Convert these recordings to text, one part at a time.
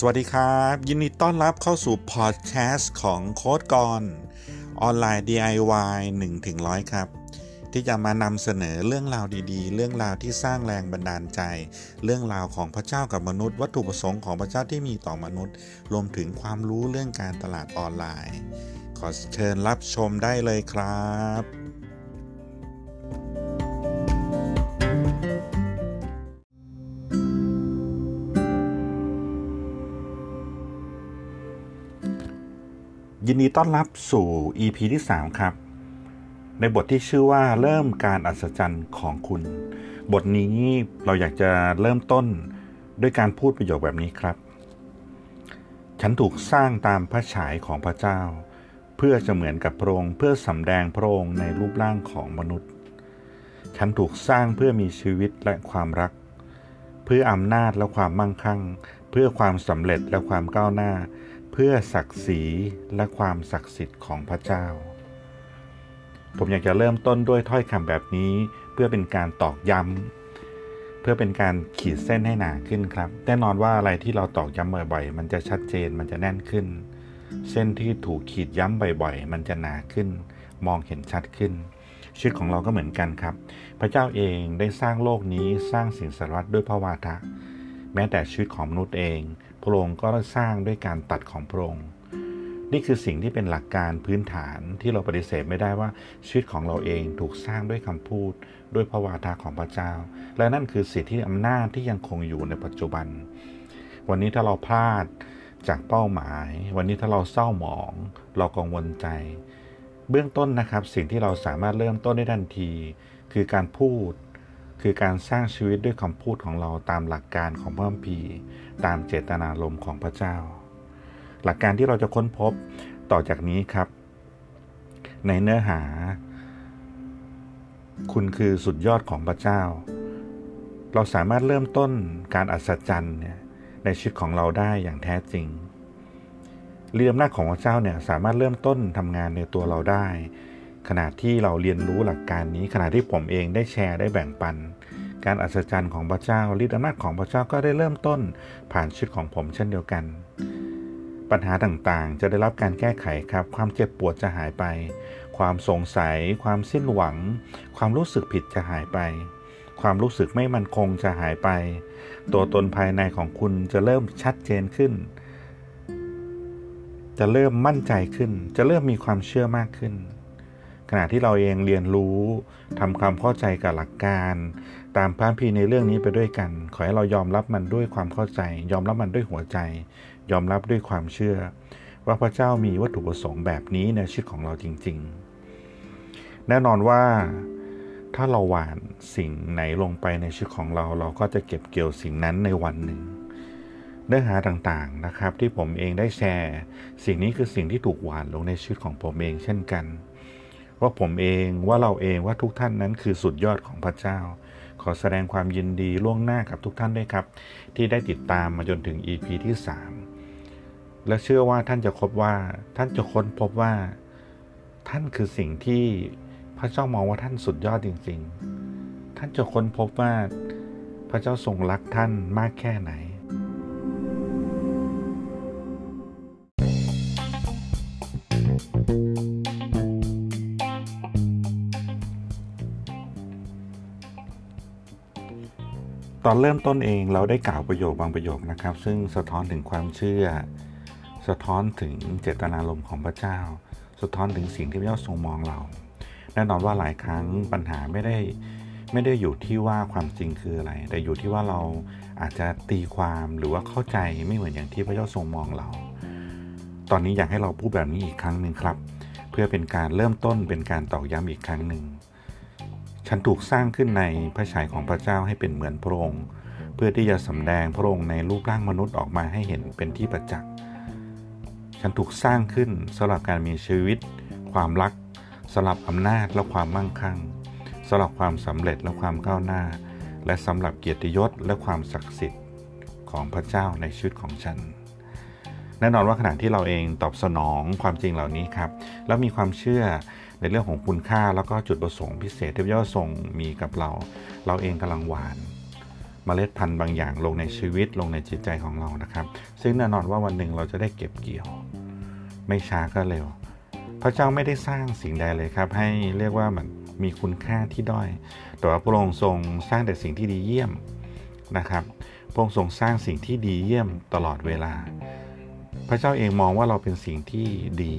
สวัสดีครับ ยินดีต้อนรับเข้าสู่พอดแคสต์ของโค้ดกรออนไลน์ DIY 1-100 ครับ ที่จะมานำเสนอเรื่องราวดีๆ เรื่องราวที่สร้างแรงบันดาลใจ เรื่องราวของพระเจ้ากับมนุษย์ วัตถุประสงค์ของพระเจ้าที่มีต่อมนุษย์ รวมถึงความรู้เรื่องการตลาดออนไลน์ ขอเชิญรับชมได้เลยครับ ยินดีต้อนรับสู่ EP ที่ 3 ครับ ในบทที่ชื่อว่าเริ่มการอัศจรรย์ของคุณ บทนี้เราอยากจะเริ่มต้นด้วยการพูดประโยคแบบนี้ครับ ฉันถูกสร้างตามพระฉายของพระเจ้า เพื่อจะเหมือนกับพระองค์เพื่อสำแดงพระองค์ในรูปร่างของมนุษย์ ฉันถูกสร้างเพื่อมีชีวิตและความรัก เพื่ออำนาจและความมั่งคั่ง เพื่อความสำเร็จและความก้าวหน้า พื่อศักดิ์ศรีและความศักดิ์สิทธิ์ของพระเจ้า ผมอยากจะเริ่มต้นด้วยถ้อยคำแบบนี้ เพื่อเป็นการตอกย้ำเพื่อเป็นการขีดเส้นให้หนาขึ้นครับ แน่นอนว่าอะไรที่เราตอกย้ำบ่อยๆ มันจะชัดเจนมันจะแน่นขึ้น เส้นที่ถูกขีดย้ำบ่อยๆ มันจะหนาขึ้น มองเห็นชัดขึ้นชีวิตของเราก็เหมือนกันครับ พระเจ้าเองได้สร้างโลกนี้สร้างสิ่งสารวัตรด้วยพระวาทะ แม้แต่ชีวิตของมนุษย์เอง พระองค์ก็สร้างด้วยการตัดของพระองค์นี่คือสิ่งที่เป็นหลักการพื้นฐานที่เราปฏิเสธไม่ได้ว่าชีวิตของเราเองถูกสร้างด้วยคำพูด ด้วยพระวาทาของพระเจ้า และนั่นคือสิทธิอำนาจที่ยังคงอยู่ในปัจจุบัน วันนี้ถ้าเราพลาดจากเป้าหมาย วันนี้ถ้าเราเศร้าหมอง เรากังวลใจ เบื้องต้นนะครับสิ่งที่เราสามารถเริ่มต้นได้ทันที คือการพูด คือการสร้างชีวิตด้วยคำพูดของเราตามหลักการของพระคัมภีร์ตามเจตนารมณ์ของพระเจ้า หลักการที่เราจะค้นพบต่อจากนี้ครับ ในเนื้อหา คุณคือสุดยอดของพระเจ้า เราสามารถเริ่มต้นการอัศจรรย์เนี่ยในชีวิตของเราได้อย่างแท้จริงเรียมนาจของพระเจ้าเนี่ยสามารถเริ่มต้นทำงานในตัวเราได้ ขณะที่เราเรียนรู้หลักการนี้ ขณะที่ผมเองได้แชร์ได้แบ่งปัน การอัศจรรย์ของพระเจ้าฤทธิ์อำนาจของพระเจ้าก็ได้เริ่มต้นผ่านชีวิตของผมเช่นเดียวกัน ปัญหาต่างๆ จะได้รับการแก้ไขครับ ความเจ็บปวดจะหายไป ความสงสัย ความสิ้นหวัง ความรู้สึกผิดจะหายไป ความรู้สึกไม่มั่นคงจะหายไป ตัวตนภายในของคุณจะเริ่มชัดเจนขึ้นจะเริ่มมั่นใจขึ้น จะเริ่มมีความเชื่อมากขึ้น ขณะที่เราเองเรียนรู้ทำความเข้าใจกับหลักการ ตามพระพีในเรื่องนี้ไปด้วยกัน ขอให้เรายอมรับมันด้วยความเข้าใจ ยอมรับมันด้วยหัวใจ ยอมรับด้วยความเชื่อ ว่าพระเจ้ามีวัตถุประสงค์แบบนี้ในชีวิตของเราจริง ๆ แน่นอนว่าถ้าเราหวานสิ่งไหนลงไปในชีวิตของเรา เราก็จะเก็บเกี่ยวสิ่งนั้นในวันหนึ่งเนื้อหาต่างๆนะครับที่ผมเองได้แชร์ สิ่งนี้คือสิ่งที่ถูกหวานลงในชีวิตของผมเองเช่นกัน ว่าผมเองว่าเราเองว่าทุกท่านนั้นคือสุดยอดของพระเจ้า ขอแสดงความยินดีล่วงหน้ากับทุกท่านด้วยครับ ที่ได้ติดตามมาจนถึง EP ที่ 3 และเชื่อว่าท่านจะพบว่าท่านจะค้นพบว่า ท่านคือสิ่งที่พระเจ้ามองว่าท่านสุดยอดจริง ๆ ท่านจะค้นพบว่าพระเจ้าทรงรักท่านมากแค่ไหน ตอนเริ่มต้นเองเราได้กล่าวประโยคบางประโยคนะครับ ซึ่งสะท้อนถึงความเชื่อ สะท้อนถึงเจตนารมณ์ของพระเจ้า สะท้อนถึงสิ่งที่พระเจ้าทรงมองเราแน่นอนว่าหลายครั้งปัญหาไม่ได้ไม่ได้อยู่ที่ว่าความจริงคืออะไร แต่อยู่ที่ว่าเราอาจจะตีความหรือว่าเข้าใจไม่เหมือนอย่างที่พระเจ้าทรงมองเรา ตอนนี้อยากให้เราพูดแบบนี้อีกครั้งหนึ่งครับ เพื่อเป็นการเริ่มต้นเป็นการตอกย้ำอีกครั้งหนึ่ง ฉันถูกสร้างขึ้นในพระฉายของพระเจ้าให้เป็นเหมือนพระองค์ เพื่อที่จะสำแดงพระองค์ในรูปร่างมนุษย์ออกมาให้เห็นเป็นที่ประจักษ์ ฉันถูกสร้างขึ้นสำหรับการมีชีวิต ความรักสำหรับอำนาจและความมั่งคั่งสำหรับความสำเร็จและความก้าวหน้า และสำหรับเกียรติยศและความศักดิ์สิทธิ์ของพระเจ้าในชีวิตของฉันแน่นอนว่าขณะที่เราเองตอบสนองความจริงเหล่านี้ครับ แล้วมีความเชื่อ ในเรื่องของคุณค่าแล้วก็จุดประสงค์พิเศษที่พระเจ้าทรงมีกับเรา เราเองกำลังหวานเมล็ดพันธุ์บางอย่างลงในชีวิตลงในจิตใจของเรานะครับ ซึ่งแน่นอนว่าวันหนึ่งเราจะได้เก็บเกี่ยว ไม่ช้าก็เร็ว พระเจ้าไม่ได้สร้างสิ่งใดเลยครับ ให้เรียกว่ามันมีคุณค่าที่ด้อย แต่ว่าพระองค์ทรงสร้างแต่สิ่งที่ดีเยี่ยมนะครับ พระองค์ทรงสร้างสิ่งที่ดีเยี่ยมตลอดเวลา พระเจ้าเองมองว่าเราเป็นสิ่งที่ดี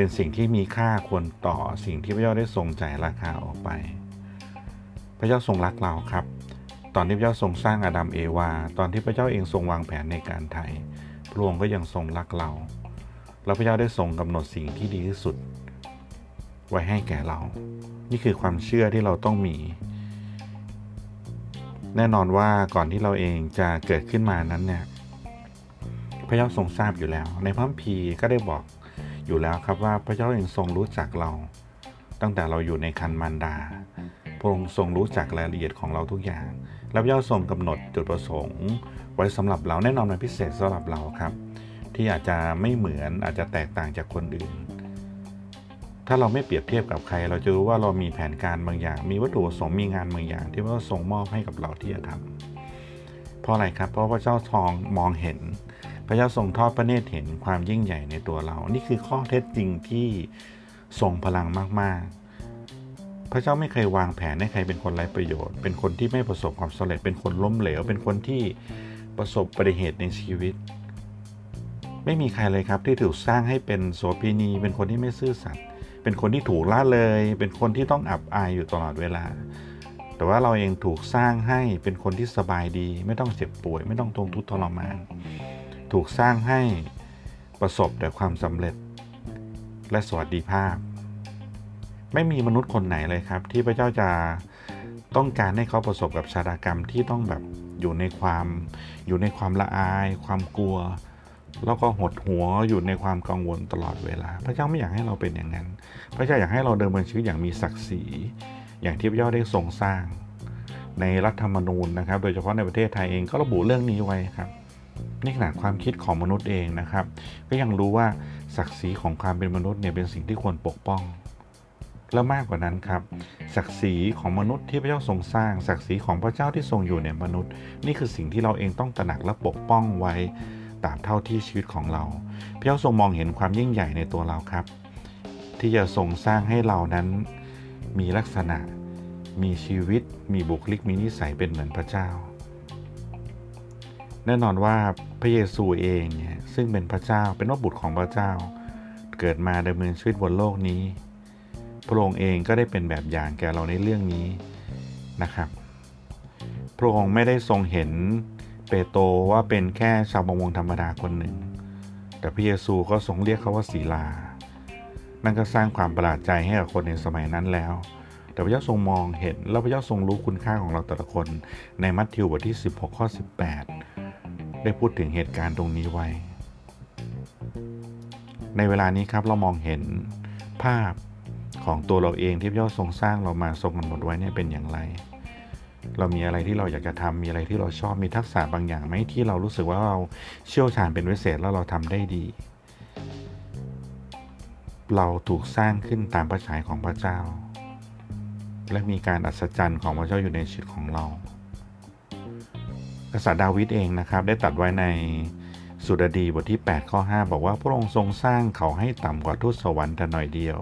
เป็นสิ่งที่มีค่าควรต่อสิ่งที่พระเจ้าได้ทรงจ่ายราคาออกไป พระเจ้าทรงรักเราครับ ตอนที่พระเจ้าทรงสร้างอาดัมเอวา ตอนที่พระเจ้าเองทรงวางแผนในการไถ่พระองค์ก็ยังทรงรักเรา แล้วพระเจ้าได้ทรงกำหนดสิ่งที่ดีที่สุด ไว้ให้แก่เรา นี่คือความเชื่อที่เราต้องมี แน่นอนว่าก่อนที่เราเองจะเกิดขึ้นมานั้นเนี่ย พระเจ้าทรงทราบอยู่แล้ว ในพระคัมภีร์ก็ได้บอก อยู่แล้วครับว่าพระเจ้าเองทรงรู้จักเรา ตั้งแต่เราอยู่ในคันมารดา พระองค์ทรงรู้จักรายละเอียดของเราทุกอย่าง แล้วพระเจ้าทรงกำหนดจุดประสงค์ ไว้สำหรับเราแน่นอนเป็นพิเศษสำหรับเราครับ ที่อาจจะไม่เหมือนอาจจะแตกต่างจากคนอื่น ถ้าเราไม่เปรียบเทียบกับใคร เราจะรู้ว่าเรามีแผนการบางอย่าง มีวัตถุประสงค์มีงานบางอย่าง ที่พระเจ้าทรงมอบให้กับเราที่จะทำเพราะอะไรครับ เพราะพระเจ้าทองมองเห็น พระเจ้าทรงทอดพระเนตรเห็นความยิ่งใหญ่ในตัวเรา นี่คือข้อเท็จจริงที่ทรงพลังมาก ๆ พระเจ้าไม่เคยวางแผนให้ใครเป็นคนไร้ประโยชน์ เป็นคนที่ไม่ประสบความสำเร็จ เป็นคนล้มเหลว เป็นคนที่ประสบอุบัติเหตุในชีวิต ไม่มีใครเลยครับที่ถูกสร้างให้เป็นโสเภณี เป็นคนที่ไม่ซื่อสัตย์ เป็นคนที่ถูกละเลย เป็นคนที่ต้องอับอายอยู่ตลอดเวลา แต่ว่าเราเองถูกสร้างให้เป็นคนที่สบายดี ไม่ต้องเจ็บป่วย ไม่ต้องทนทุกข์ทรมาน ถูกสร้างให้ประสบแต่ความสำเร็จ และสวัสดิภาพ ไม่มีมนุษย์คนไหนเลยครับ ที่พระเจ้าจะต้องการให้เขาประสบกับชาตากรรมที่ต้องแบบอยู่ในความอยู่ในความละอาย ความกลัว แล้วก็หดหัวอยู่ในความกังวลตลอดเวลา พระเจ้าไม่อยากให้เราเป็นอย่างนั้น พระเจ้าอยากให้เราเดินบนชีวิตอย่างมีศักดิ์ศรี อย่างที่พระเจ้าได้ทรงสร้าง ในรัฐธรรมนูญนะครับ โดยเฉพาะในประเทศไทยเองก็ระบุเรื่องนี้ไว้ครับ ในขนาดความคิดของมนุษย์เองนะครับ ก็ยังรู้ว่าศักดิ์ศรีของความเป็นมนุษย์เนี่ยเป็นสิ่งที่ควรปกป้องและมากกว่านั้นครับ ศักดิ์ศรีของมนุษย์ที่พระเจ้าทรงสร้าง ศักดิ์ศรีของพระเจ้าที่ทรงอยู่ในมนุษย์ นี่คือสิ่งที่เราเองต้องตระหนักและปกป้องไว้ตามเท่าที่ชีวิตของเรา พระเจ้าทรงมองเห็นความยิ่งใหญ่ในตัวเราครับ ที่จะทรงสร้างให้เรานั้นมีลักษณะ มีชีวิต มีบุคลิกมีนิสัยเป็นเหมือนพระเจ้า แน่นอนว่าพระเยซูเองเนี่ยซึ่งเป็นพระเจ้าเป็นว่าบุตรของพระเจ้า เกิดมาดำเนินชีวิตบนโลกนี้ พระองค์เองก็ได้เป็นแบบอย่างแก่เราในเรื่องนี้นะครับ พระองค์ไม่ได้ทรงเห็นเปโตรว่าเป็นแค่ชาวประมงธรรมดาคนหนึ่ง แต่พระเยซูก็ทรงเรียกเขาว่าศีลา นั่นก็สร้างความประหลาดใจให้กับคนในสมัยนั้นแล้ว แต่พระเจ้าทรงมองเห็น แล้วพระเจ้าทรงรู้คุณค่าของเราแต่ละคนในมัทธิวบทที่ 16 ข้อ 18 ได้พูดถึงเหตุการณ์ตรงนี้ไว้ ในเวลานี้ครับเรามองเห็นภาพของตัวเราเองที่พระเจ้าทรงสร้างเรามาทรงกำหนดไว้เนี่ยเป็นอย่างไร เรามีอะไรที่เราอยากจะทำมีอะไรที่เราชอบมีทักษะบางอย่างไหมที่เรารู้สึกว่าเราเชี่ยวชาญเป็นพิเศษแล้วเราทำได้ดี เราถูกสร้างขึ้นตามพระฉายของพระเจ้า และมีการอัศจรรย์ของพระเจ้าอยู่ในชีวิตของเรา กษัตริย์ดาวิดเองนะครับ ได้ตัดไว้ในสุดดีบทที่ 8 ข้อ 5 บอกว่าพระองค์ทรงสร้างเขาให้ต่ำกว่าทูตสวรรค์แต่หน่อยเดียว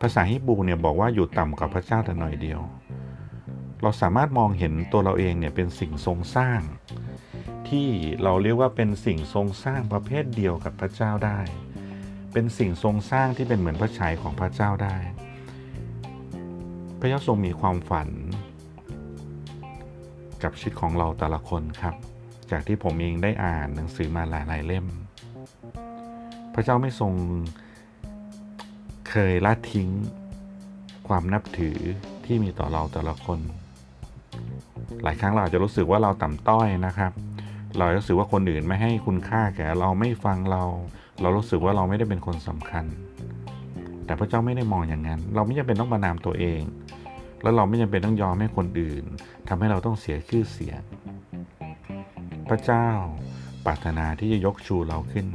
ภาษาฮิบูเนี่ยบอกว่าอยู่ต่ำกว่าพระเจ้าแต่หน่อยเดียว เราสามารถมองเห็นตัวเราเองเนี่ยเป็นสิ่งทรงสร้าง ที่เราเรียกว่าเป็นสิ่งทรงสร้างประเภทเดียวกับพระเจ้าได้ เป็นสิ่งทรงสร้างที่เป็นเหมือนพระฉายของพระเจ้าได้ พระเจ้าทรงมีความฝัน กับชีวิตของเราแต่ละคนครับ จากที่ผมเองได้อ่านหนังสือมาหลาย ๆ เล่ม พระเจ้าไม่ทรงเคยละทิ้งความนับถือที่มีต่อเราแต่ละคน หลายครั้งเราอาจจะรู้สึกว่าเราต่ำต้อยนะครับ เรารู้สึกว่าคนอื่นไม่ให้คุณค่าแก่เราไม่ฟังเรา เรารู้สึกว่าเราไม่ได้เป็นคนสำคัญ แต่พระเจ้าไม่ได้มองอย่างนั้น เราไม่จำเป็นต้องประนามตัวเอง แล้วเราไม่จำเป็นต้องยอมให้คนอื่นทำให้เราต้องเสียชื่อเสียง พระเจ้าปรารถนาที่จะยกชูเราขึ้น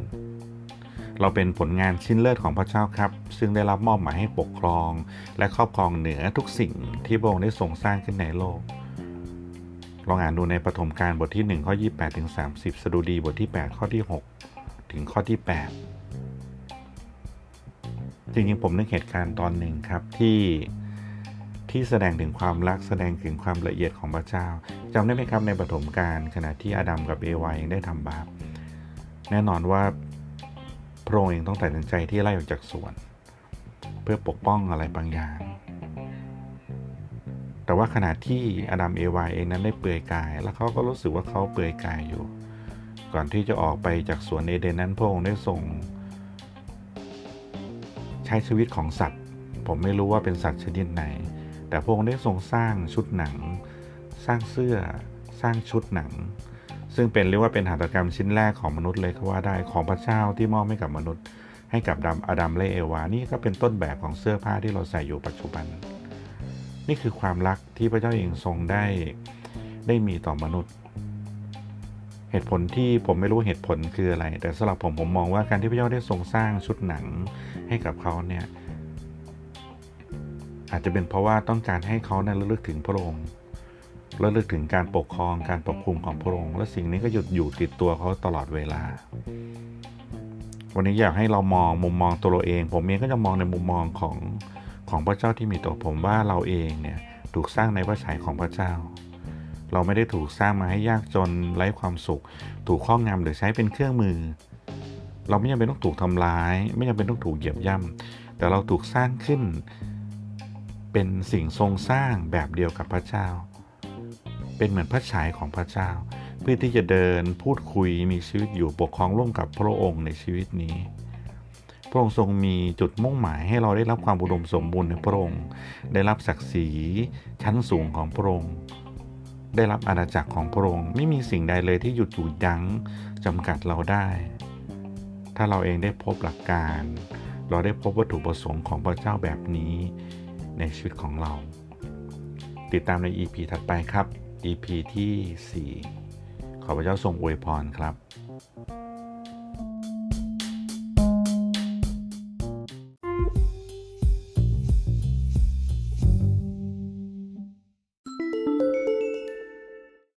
เราเป็นผลงานชิ้นเลิศของพระเจ้าครับ ซึ่งได้รับมอบหมายให้ปกครอง และครอบครองเหนือทุกสิ่งที่พระองค์ได้ทรงสร้างขึ้นในโลกลองอ่านดูในปฐมกาลบทที่ 1 ข้อ 28 ถึง 30 สดุดีบทที่ 8 ข้อที่ 6 ถึงข้อที่ 8 จริงๆ ผมนึกเหตุการณ์ตอนหนึ่งครับที่ ที่แสดงถึงความรักแสดงถึงความละเอียดของพระเจ้าจำได้ไหมครับในปฐมกาลขณะที่อาดัมกับเอวายังได้ทำบาปแน่นอนว่าพระองค์เองต้องตัดสินใจที่ไล่ออกจากสวน เพื่อปกป้องอะไรบางอย่าง แต่ว่าขณะที่อดัมเอวาเองนั้นได้เปลือยกาย แล้วเขาก็รู้สึกว่าเขาเปลือยกายอยู่ ก่อนที่จะออกไปจากสวนเอเดนนั้นพระองค์ได้ส่งใช้ชีวิตของสัตว์ ผมไม่รู้ว่าเป็นสัตว์ชนิดไหน แต่พระองค์ได้ทรงสร้างชุดหนัง สร้างเสื้อสร้างชุดหนัง ซึ่งเป็นเรียกว่าเป็นหัตถกรรมชิ้นแรกของมนุษย์เลยก็ว่าได้ของพระเจ้าที่มอบให้กับมนุษย์ ให้กับดัมอดัมและเอวา นี่ก็เป็นต้นแบบของเสื้อผ้าที่เราใส่อยู่ปัจจุบัน นี่คือความรักที่พระเจ้าเองทรงได้ได้มีต่อมนุษย์ เหตุผลที่ผมไม่รู้เหตุผลคืออะไร แต่สำหรับผมผมมองว่าการที่พระเจ้าได้ทรงสร้างชุดหนังให้กับเขาเนี่ย อาจจะเป็นเพราะว่าต้องการให้เขานั้นระลึกถึงพระองค์ระลึกถึงการปกครองการปกคุมของพระองค์ และสิ่งนี้ก็หยุดอยู่ติดตัวเขาตลอดเวลา วันนี้อยากให้เรามองมุมมองตัวเราเอง ผมเองก็จะมองในมุมมองของของพระเจ้าที่มีตัวผมว่าเราเองเนี่ยถูกสร้างในพระฉายของพระเจ้า เราไม่ได้ถูกสร้างมาให้ยากจนไร้ความสุข ถูกข้องงำหรือใช้เป็นเครื่องมือ เราไม่จำเป็นต้องถูกทำร้าย ไม่จำเป็นต้องถูกเหยียบย่ำแต่เราถูกสร้างขึ้น เป็นสิ่งทรงสร้างแบบเดียวกับพระเจ้า เป็นเหมือนพระฉายของพระเจ้า เพื่อที่จะเดินพูดคุยมีชีวิตอยู่ปกครองร่วมกับพระองค์ในชีวิตนี้ พระองค์ทรงมีจุดมุ่งหมายให้เราได้รับความอุดมสมบูรณ์ในพระองค์ ได้รับศักดิ์ศรีชั้นสูงของพระองค์ ได้รับอาณาจักรของพระองค์ ไม่มีสิ่งใดเลยที่หยุดหยุดยั้งจำกัดเราได้ ถ้าเราเองได้พบหลักการ เราได้พบวัตถุประสงค์ของพระเจ้าแบบนี้ ในชีวิตของเรา ติดตามใน EP ถัดไปครับ EP ที่ 4 ขอพระเจ้าทรงอวยพรครับ